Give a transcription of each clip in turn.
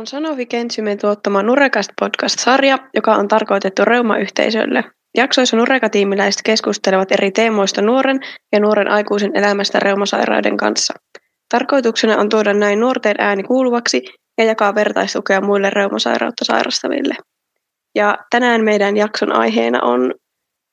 on Sanofi Kensymen tuottama Nurekast podcast-sarja, joka on tarkoitettu reumayhteisölle. Jaksoissa Nureka-tiimiläiset keskustelevat eri teemoista nuoren ja nuoren aikuisen elämästä reumasairaiden kanssa. Tarkoituksena on tuoda näin nuorten ääni kuuluvaksi ja jakaa vertaistukea muille reumasairautta sairastaville. Ja tänään meidän jakson aiheena on,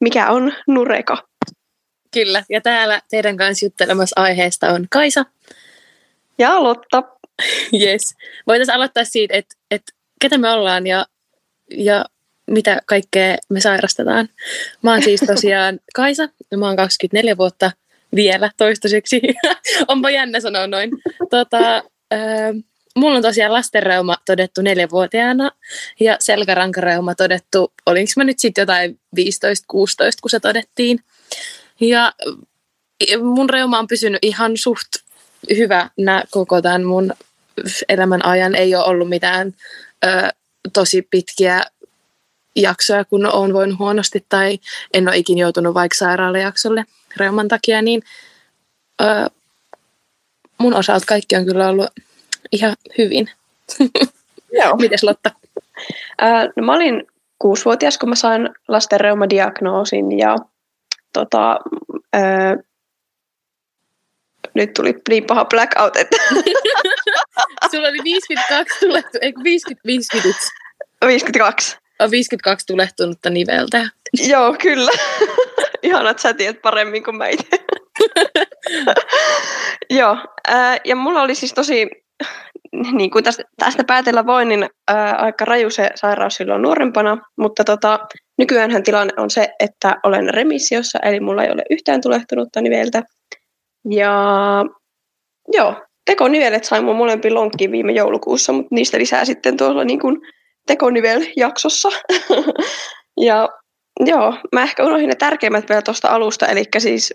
mikä on Nureka? Kyllä, ja täällä teidän kanssa juttelemassa aiheesta on Kaisa. Ja Lotta. Yes. Voitaisiin aloittaa siitä, että, että ketä me ollaan ja, ja mitä kaikkea me sairastetaan. Mä oon siis tosiaan Kaisa, ja mä oon 24 vuotta vielä toistaiseksi. Onpa jännä sanoa noin. Tota, äh, mulla on tosiaan lastenreuma todettu neljävuotiaana ja selkärankareuma todettu, olinko mä nyt sitten jotain 15-16, kun se todettiin. Ja mun reuma on pysynyt ihan suht hyvä koko tämän mun elämän ajan. Ei ole ollut mitään ö, tosi pitkiä jaksoja, kun on voinut huonosti tai en ole ikin joutunut vaikka sairaalajaksolle reuman takia, niin ö, mun osalta kaikki on kyllä ollut ihan hyvin. Joo. Mites Lotta? Ää, no mä olin kuusivuotias, kun mä sain lasten reumadiagnoosin ja tota, ää, nyt tuli niin paha blackout, että... Sulla oli 52 tulehtu, eikö 50, 51? 52. On 52 tulehtunutta niveltä. Joo, kyllä. Ihan, että sä tiedät paremmin kuin mä itse. Joo, ää, ja mulla oli siis tosi, niin kuin tästä, tästä päätellä voin, niin ää, aika raju se sairaus silloin nuorempana, mutta tota, nykyäänhän tilanne on se, että olen remissiossa, eli mulla ei ole yhtään tulehtunutta niveltä. Ja joo, tekonivelet sain mun molempiin lonkkiin viime joulukuussa, mutta niistä lisää sitten tuolla niin kuin tekonivel-jaksossa. ja joo, mä ehkä unohdin ne tärkeimmät vielä tuosta alusta, eli siis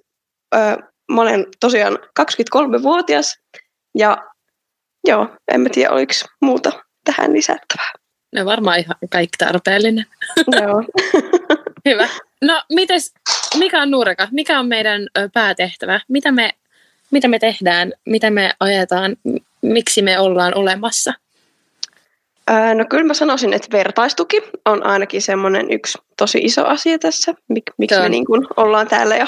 ö, mä olen tosiaan 23-vuotias ja joo, en mä tiedä oliko muuta tähän lisättävää. No varmaan ihan kaikki tarpeellinen. joo. Hyvä. No mites, mikä on Nurka? Mikä on meidän päätehtävä? Mitä me, mitä me tehdään? Mitä me ajetaan? Miksi me ollaan olemassa? No kyllä mä sanoisin, että vertaistuki on ainakin semmoinen yksi tosi iso asia tässä, mik, miksi Se me niin kuin ollaan täällä jo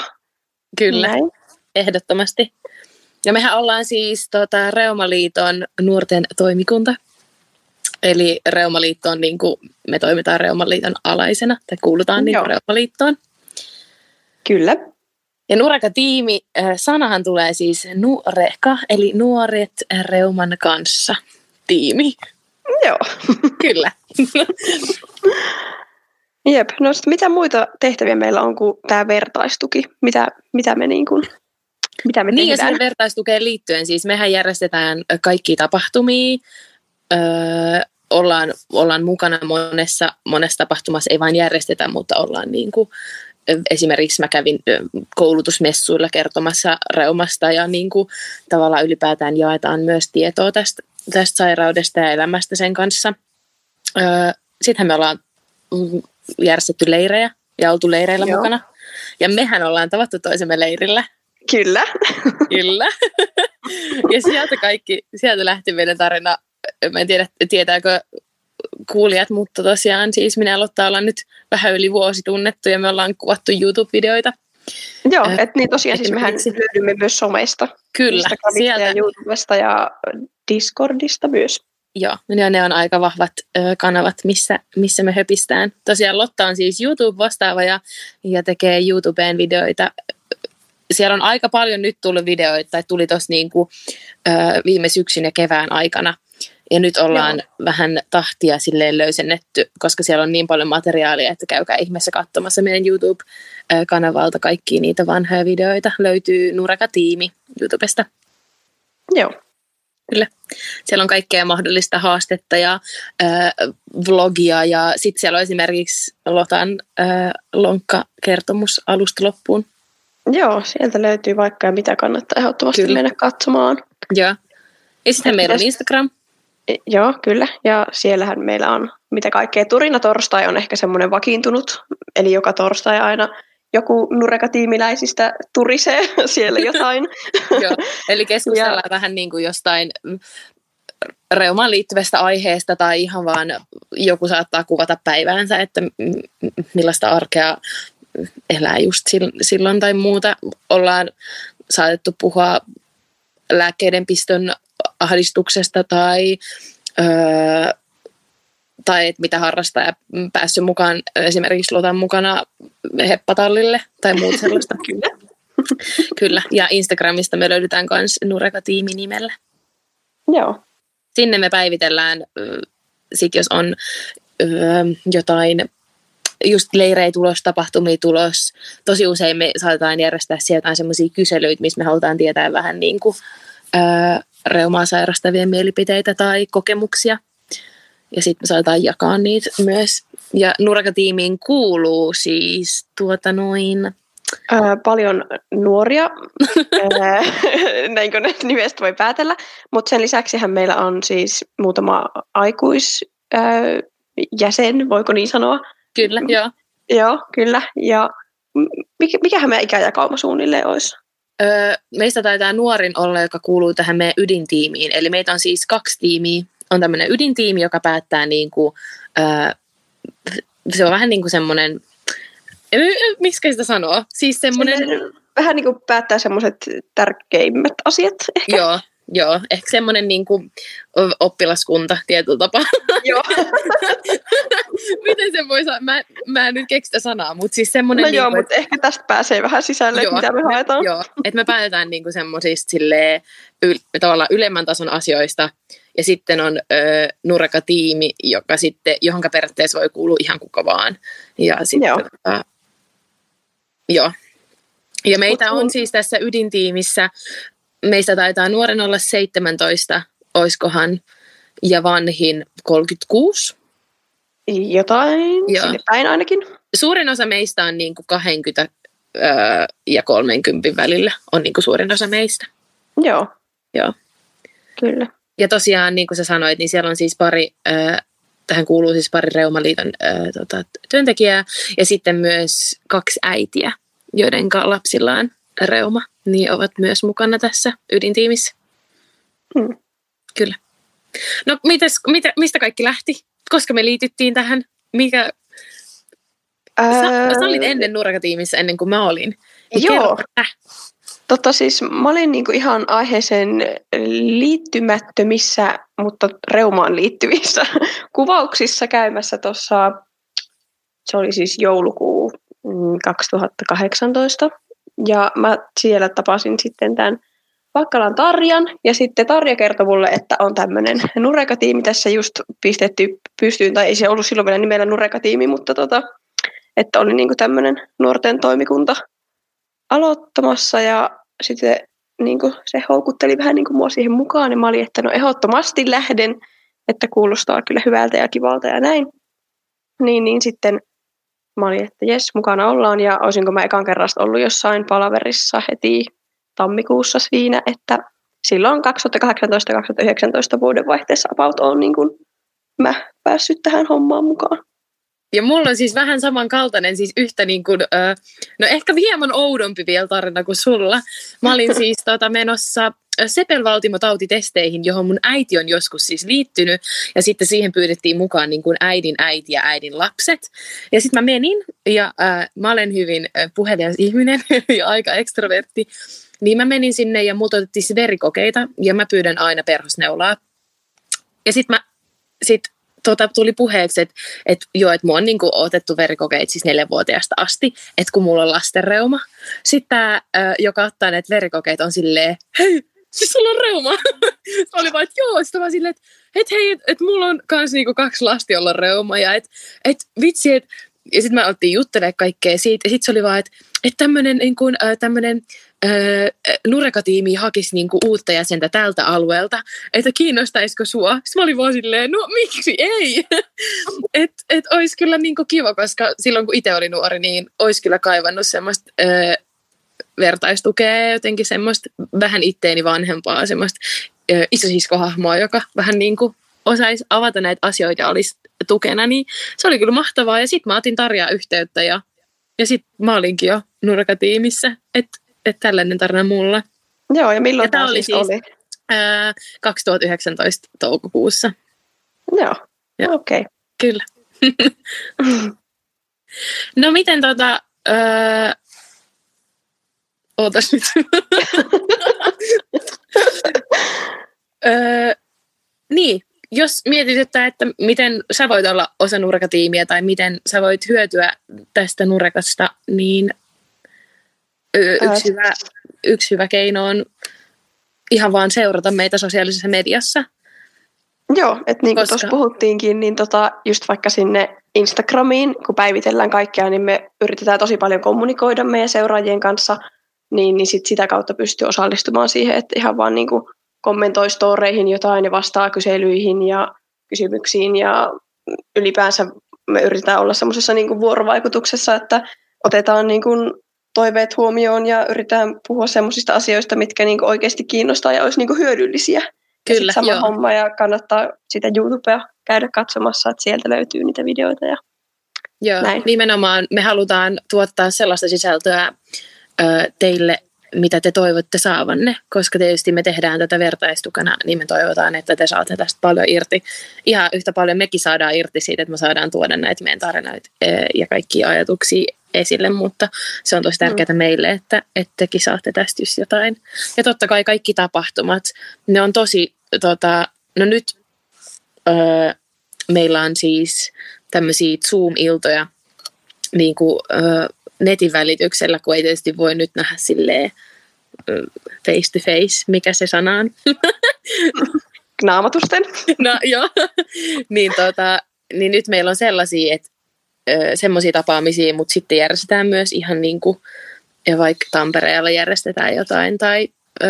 Kyllä, näin. ehdottomasti. Ja mehän ollaan siis tota, Reumaliiton nuorten toimikunta. Eli Reumaliitto on niin kuin, me toimitaan Reumaliiton alaisena, tai kuulutaan niin. Reumaliittoon. Kyllä, Ja Nureka-tiimi, äh, sanahan tulee siis Nureka, eli nuoret reuman kanssa tiimi. joo. Kyllä. Jep, no sit mitä muita tehtäviä meillä on kuin tämä vertaistuki? Mitä, mitä me, niin kuin, mitä me niin, ja tehdään? siihen vertaistukeen liittyen, siis mehän järjestetään kaikki tapahtumia, öö, ollaan, ollaan mukana monessa, monessa tapahtumassa, ei vain järjestetä, mutta ollaan niin kuin, esimerkiksi mä kävin koulutusmessuilla kertomassa reumasta ja niin kuin, tavallaan ylipäätään jaetaan myös tietoa tästä, tästä sairaudesta ja elämästä sen kanssa. Sittenhän me ollaan järjestetty leirejä ja oltu leireillä Joo. mukana. Ja mehän ollaan tavattu toisemme leirillä. Kyllä. Kyllä. ja sieltä kaikki, sieltä lähti meidän tarina. Mä en tiedä, tietääkö kuulijat, mutta tosiaan siis minä aloittaa olla nyt vähän yli vuosi tunnettu ja me ollaan kuvattu YouTube-videoita. Joo, Äh, että niin tosiaan siis mehän esimerkiksi. löydymme myös somesta. Kyllä, sieltä, ja YouTubesta ja Discordista myös. joo, ja ne on aika vahvat ö, kanavat, missä, missä me höpistään. Tosiaan Lotta on siis YouTube-vastaava ja, ja tekee YouTubeen videoita. Siellä on aika paljon nyt tullut videoita, tai tuli tuossa niinku, ö, viime syksyn ja kevään aikana. Ja nyt ollaan Joo. vähän tahtia silleen löysennetty, koska siellä on niin paljon materiaalia, että käykää ihmeessä katsomassa meidän YouTube-kanavalta kaikki niitä vanhoja videoita. Löytyy Nuraka-tiimi YouTubesta. Joo, Kyllä. Siellä on kaikkea mahdollista haastetta ja äh, vlogia ja sitten siellä on esimerkiksi Lotan äh, lonkkakertomus alusta loppuun. Joo, sieltä löytyy vaikka ja mitä kannattaa ehdottomasti Kyllä. mennä katsomaan. Joo. Ja sitten meillä on Instagram. E, Joo, kyllä. Ja siellähän meillä on mitä kaikkea. Turina torstai on ehkä semmoinen vakiintunut. Eli joka torstai aina joku Nureka-tiimiläisistä turisee siellä jotain. Joo. Eli keskustellaan vähän niin kuin jostain reumaan liittyvästä aiheesta tai ihan vaan joku saattaa kuvata päiväänsä, että millaista arkea elää just silloin tai muuta. Ollaan saatettu puhua lääkkeiden piston ahdistuksesta tai, öö, tai että mitä harrastaa ja päässyt mukaan esimerkiksi Lotan mukana heppatallille tai muut sellaista. Kyllä. Kyllä, ja Instagramista me löydetään myös Nureka-tiimi nimellä. Joo. Sinne me päivitellään, sit jos on jotain just leirejä tulos, tapahtumia tulos. Tosi usein me saatetaan järjestää sieltä semmoisia kyselyitä, missä me halutaan tietää vähän niin kuin, ää, reumaa sairastavien mielipiteitä tai kokemuksia. Ja sitten me saatetaan jakaa niitä myös. Ja Nuraka-tiimiin kuuluu siis tuota noin Ää, paljon nuoria, näin kuin nimestä voi päätellä, mutta sen lisäksihän meillä on siis muutama aikuisjäsen, voiko niin sanoa? Kyllä, joo. Joo, kyllä. Ja mikä, mikähän meidän ikäjakauma suunnilleen olisi? Öö, meistä taitaa nuorin olla, joka kuuluu tähän meidän ydintiimiin. Eli meitä on siis kaksi tiimiä. On tämmöinen ydintiimi, joka päättää niin kuin, öö, se on vähän niin kuin semmoinen Miksi sitä sanoo? Siis semmoinen... Vähän niin kuin päättää semmoiset tärkeimmät asiat ehkä. Joo, joo. Ehkä semmoinen niin kuin oppilaskunta tietyllä tapaa. Joo. Miten se voi saa? Mä, mä en nyt keksitä sanaa, mutta siis semmoinen... No niin joo, kuin, mutta ehkä tästä pääsee vähän sisälle, joo, mitä me haetaan. Joo, että me päätetään niin kuin semmoisista silleen, yl, tavallaan ylemmän tason asioista, ja sitten on ö, Nureka-tiimi, joka sitten, johonka periaatteessa voi kuulua ihan kuka vaan. Ja sitten, joo. Tota, Joo. Ja meitä on siis tässä ydintiimissä, meistä taitaa nuoren olla 17, oiskohan, ja vanhin 36. Jotain, Joo. sinne päin ainakin. Suurin osa meistä on niin kuin 20 öö, ja 30 välillä, on niin kuin suurin osa meistä. Joo. Joo. Kyllä. Ja tosiaan, niin kuin sä sanoit, niin siellä on siis pari, öö, tähän kuuluu siis pari Reumaliiton öö, tota, työntekijää ja sitten myös kaksi äitiä joiden lapsilla on reuma, niin ovat myös mukana tässä ydintiimissä. Hmm. Kyllä. No mites, mitä, mistä kaikki lähti? Koska me liityttiin tähän? Mikä... Ää... Sä, sä olit ennen Nuraka-tiimissä ennen kuin mä olin. Niin Joo. Totta siis mä olin niinku ihan aiheeseen liittymättömissä, mutta reumaan liittyvissä kuvauksissa käymässä tuossa, se oli siis joulukuu 2018. Ja mä siellä tapasin sitten tämän Vakkalan Tarjan, ja sitten Tarja kertoi mulle, että on tämmöinen Nureka-tiimi tässä just pistetty pystyyn, tai ei se ollut silloin vielä nimellä Nureka-tiimi, mutta tota, että oli niinku tämmöinen nuorten toimikunta aloittamassa, ja sitten niinku se houkutteli vähän niinku mua siihen mukaan, ja mä olin, että no ehdottomasti lähden, että kuulostaa kyllä hyvältä ja kivalta ja näin. Niin, niin sitten mä olin, että jes, mukana ollaan ja olisinko mä ekan kerran ollut jossain palaverissa heti tammikuussa siinä, että silloin 2018-2019 vuodenvaihteessa about on niin kuin mä päässyt tähän hommaan mukaan. Ja mulla on siis vähän samankaltainen, siis yhtä niin kuin, no ehkä hieman oudompi vielä tarina kuin sulla. Mä olin siis tota, menossa sepelvaltimotautitesteihin, johon mun äiti on joskus siis liittynyt, ja sitten siihen pyydettiin mukaan niin kuin äidin äiti ja äidin lapset. Ja sitten mä menin, ja äh, mä olen hyvin puhelias ihminen ja aika ekstrovertti, niin mä menin sinne ja multa otettiin verikokeita, ja mä pyydän aina perhosneulaa. Ja sitten mä sit tota, tuli puheeksi, että et, joo, että mua on niinku otettu verikokeita siis neljänvuotiaasta asti, että kun mulla on lastenreuma. Sitten tämä, joka ottaa näitä verikokeita, on silleen, hei, siis sulla on reuma. Mä olin vaan, että joo, sitten mä silleen, että et hei, että et mulla on kans niinku kaksi lasti, jolla on reuma, ja että et, vitsi, että ja sitten mä oltiin juttelemaan kaikkea siitä, ja sitten se oli vaan, että et tämmöinen niin kuin, äh, tämmönen, äh, nurekatiimi hakisi niin kuin uutta jäsentä tältä alueelta, että kiinnostaisiko sua. Sitten mä olin vaan silleen, no miksi ei? että et olisi kyllä niin kuin kiva, koska silloin kun itse oli nuori, niin olisi kyllä kaivannut semmoista äh, vertaistukea jotenkin semmoista vähän itteeni vanhempaa semmoista isosiskohahmoa, joka vähän niin kuin osaisi avata näitä asioita ja olisi tukena, niin se oli kyllä mahtavaa. Ja sitten mä otin Tarjaa yhteyttä ja, ja sitten mä olinkin jo nurkatiimissä, että et tällainen tarina mulla. Joo, ja milloin ja tämä oli siis, oli? Ää, 2019 toukokuussa. Joo, Joo. okei. Okay. Kyllä. no miten tota... Öö, ootas nyt. öö, niin, jos mietityttää, että miten sä voit olla osa nurkatiimiä tai miten sä voit hyötyä tästä nurkasta, niin yksi, hyvä, yksi hyvä keino on ihan vaan seurata meitä sosiaalisessa mediassa. Joo, että niin kuin Koska- tuossa puhuttiinkin, niin tota, just vaikka sinne Instagramiin, kun päivitellään kaikkea, niin me yritetään tosi paljon kommunikoida meidän seuraajien kanssa, niin, niin sit sitä kautta pystyy osallistumaan siihen, että ihan vaan niin kuin kommentoi storeihin jotain ja vastaa kyselyihin ja kysymyksiin ja ylipäänsä me yritetään olla semmoisessa niin vuorovaikutuksessa, että otetaan niin kuin toiveet huomioon ja yritetään puhua semmoisista asioista, mitkä niin kuin oikeasti kiinnostaa ja olisi niin kuin hyödyllisiä. Kyllä, sama joo. homma ja kannattaa sitä YouTubea käydä katsomassa, että sieltä löytyy niitä videoita. Ja... Joo, Näin. nimenomaan me halutaan tuottaa sellaista sisältöä teille, mitä te toivotte saavanne, koska tietysti me tehdään tätä vertaistukana, niin me toivotaan, että te saatte tästä paljon irti. Ihan yhtä paljon mekin saadaan irti siitä, että me saadaan tuoda näitä meidän tarinoita ja kaikkia ajatuksia esille, mutta se on tosi tärkeää meille, että, että tekin saatte tästä just jotain. Ja totta kai kaikki tapahtumat, ne on tosi, tota, no nyt öö, meillä on siis tämmöisiä Zoom-iltoja niin kuin, ö, netin välityksellä, kun ei tietysti voi nyt nähdä silleen face to face, mikä se sana on. Naamatusten. no joo. niin, tota, niin nyt meillä on sellaisia, että semmoisia tapaamisia, mutta sitten järjestetään myös ihan niin kuin, ja vaikka Tampereella järjestetään jotain tai, ö,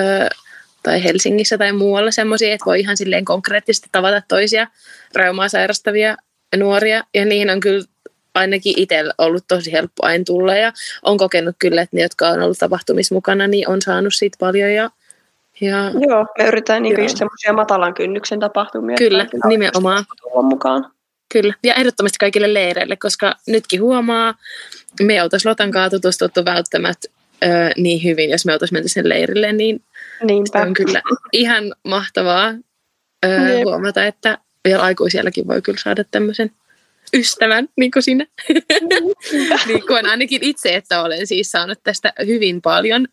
tai Helsingissä tai muualla semmoisia, että voi ihan silleen konkreettisesti tavata toisia reumaa sairastavia nuoria. Ja niihin on kyllä ainakin itsellä ollut tosi helppo aina tulla ja on kokenut kyllä, että ne, jotka on ollut tapahtumissa mukana, niin on saanut siitä paljon ja, ja Joo, me yritetään niin Joo. just semmoisia matalan kynnyksen tapahtumia. Kyllä, nimenomaan. oikeasti tulla mukaan. Kyllä, ja ehdottomasti kaikille leireille, koska nytkin huomaa, me ei oltaisi Lotan kanssa tutustuttu välttämättä ö, niin hyvin, jos me oltaisiin menty sen leirille, niin se Niinpä. on kyllä ihan mahtavaa ö, Jep. huomata, että vielä aikuisielläkin voi kyllä saada tämmöisen ystävän, niin kuin sinä. niin kuin ainakin itse, että olen siis saanut tästä hyvin paljon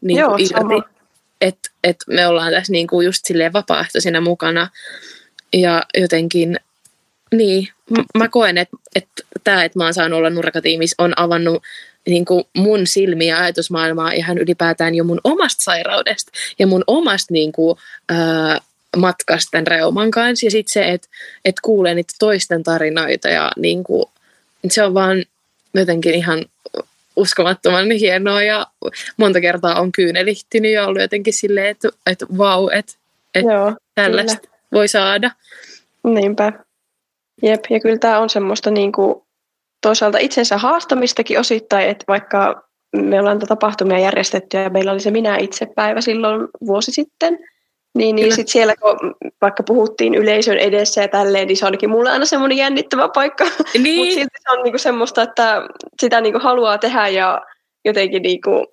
niin Joo, irti. Että et me ollaan tässä niin kuin just silleen vapaaehtoisina mukana. Ja jotenkin, niin, mä koen, että et tämä, että mä oon saanut olla nurkatiimissä, on avannut niin kuin mun silmiä ja ajatusmaailmaa ihan ylipäätään jo mun omasta sairaudesta ja mun omasta niin kuin, ää, matkasta tämän reuman kanssa. Ja sitten se, että et kuulee niitä toisten tarinoita ja niin kuin, se on vaan jotenkin ihan uskomattoman hienoa ja monta kertaa on kyynelihtynyt ja ollut jotenkin silleen, että, että vau, että, että Joo, tällaista voi saada. niinpä. Jep, ja kyllä tämä on semmoista niinku, toisaalta itsensä haastamistakin osittain, että vaikka me ollaan tätä tapahtumia järjestetty ja meillä oli se minä itse päivä silloin vuosi sitten, niin, niin sitten siellä kun vaikka puhuttiin yleisön edessä ja tälleen, niin se olikin mulle aina semmoinen jännittävä paikka. Mutta Niin, silti se on niinku semmoista, että sitä niinku haluaa tehdä ja jotenkin, niinku,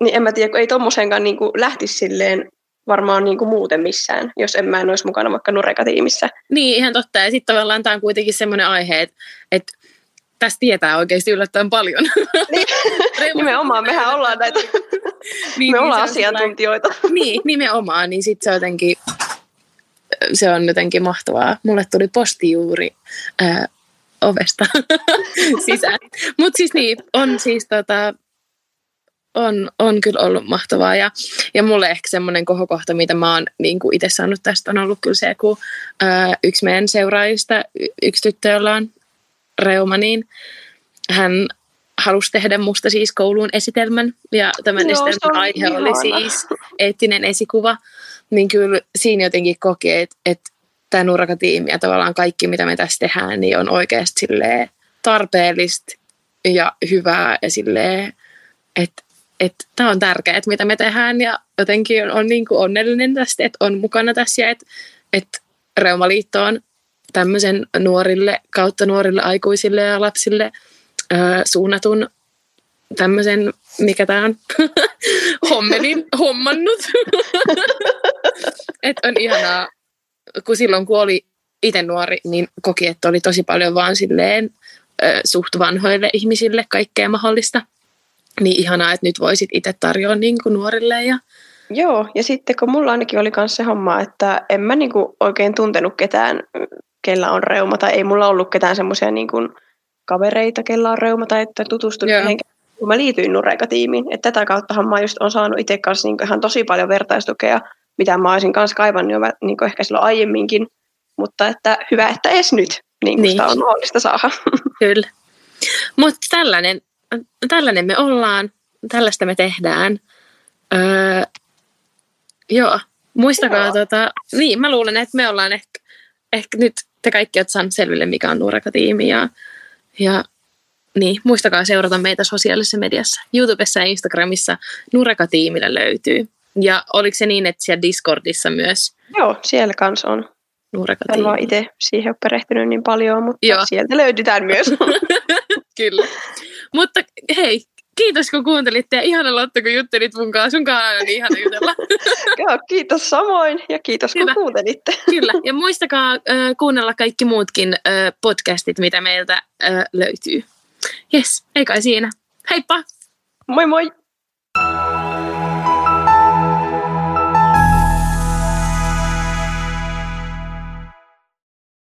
niin en mä tiedä, kun ei tommosenkaan niinku lähtisi silleen varmaan niinku muuten missään, jos en mä en olisi mukana vaikka Nureka-tiimissä. niin, ihan totta. Ja sitten tavallaan tämä on kuitenkin semmoinen aihe, että, että tästä tietää oikeasti yllättävän paljon. Niin, nimenomaan, mehän ollaan näitä, niin, me ollaan se on sellainen- asiantuntijoita. Niin, nimenomaan, niin sitten se jotenkin, se on jotenkin mahtavaa. Mulle tuli posti juuri ää, ovesta sisään. Mutta siis niin, on siis tota, on, on kyllä ollut mahtavaa. Ja, ja mulle ehkä semmoinen kohokohta, mitä mä oon niin itse saanut tästä, on ollut kyllä se, kun ää, yksi meidän seuraajista, y- yksi tyttö, jolla on reuma, niin hän halusi tehdä musta siis kouluun esitelmän. Ja tämän se esitelmän aihe oli ihana. siis eettinen esikuva. Niin kyllä siinä jotenkin koki, että, että tämä Nuraka-tiimi ja tavallaan kaikki, mitä me tässä tehdään, niin on oikeasti tarpeellista ja hyvää ja silleen, että että tämä on tärkeää, että mitä me tehdään ja jotenkin on, on niin kuin onnellinen tästä, että on mukana tässä ja että, että Reumaliitto on tämmöisen nuorille kautta nuorille aikuisille ja lapsille ö, suunnatun tämmöisen, mikä tämä on, hommelin hommannut. Et on ihanaa, kun silloin kun oli itse nuori, niin koki, että oli tosi paljon vaan silleen ö, suht vanhoille ihmisille kaikkea mahdollista. Niin ihanaa, että nyt voisit itse tarjoa niin kuin nuorille. Ja... Joo, ja sitten kun mulla ainakin oli myös se homma, että en mä niinku oikein tuntenut ketään, kellä on reuma, tai ei mulla ollut ketään semmoisia niinku kavereita, kella on reuma, tai että tutustun Joo. yeah. kun mä liityin Nureka-tiimiin. Että tätä kauttahan mä just on saanut itse kanssa niinku ihan tosi paljon vertaistukea, mitä mä olisin kanssa kaivannut jo niinku ehkä silloin aiemminkin. Mutta että hyvä, että edes nyt niin, Niin. niin. sitä on mahdollista saada. Kyllä. Mutta tällainen, tällainen me ollaan, tällaista me tehdään. Öö, joo, muistakaa, Joo. tota, niin mä luulen, että me ollaan ehkä, ehkä nyt te kaikki olette saaneet selville, mikä on Nuoraka-tiimi ja, ja niin, muistakaa seurata meitä sosiaalisessa mediassa. YouTubessa ja Instagramissa Nureka-tiimillä löytyy. Ja oliko se niin, että siellä Discordissa myös Joo, siellä kanssa on. En Nureka-tiimi? vaan itse siihen ole perehtynyt niin paljon, mutta Joo. Sieltä löydytään myös. Kyllä. Mutta hei, kiitos kun kuuntelitte ja ihana Lotta, kun juttelit mun kanssa. Sun kanssa on aina niin ihana jutella. Joo, kiitos samoin ja kiitos Hyvä. kun kuuntelitte. Kyllä. Ja muistakaa äh, kuunnella kaikki muutkin äh, podcastit, mitä meiltä äh, löytyy. Yes, ei kai siinä. Heippa! Moi moi!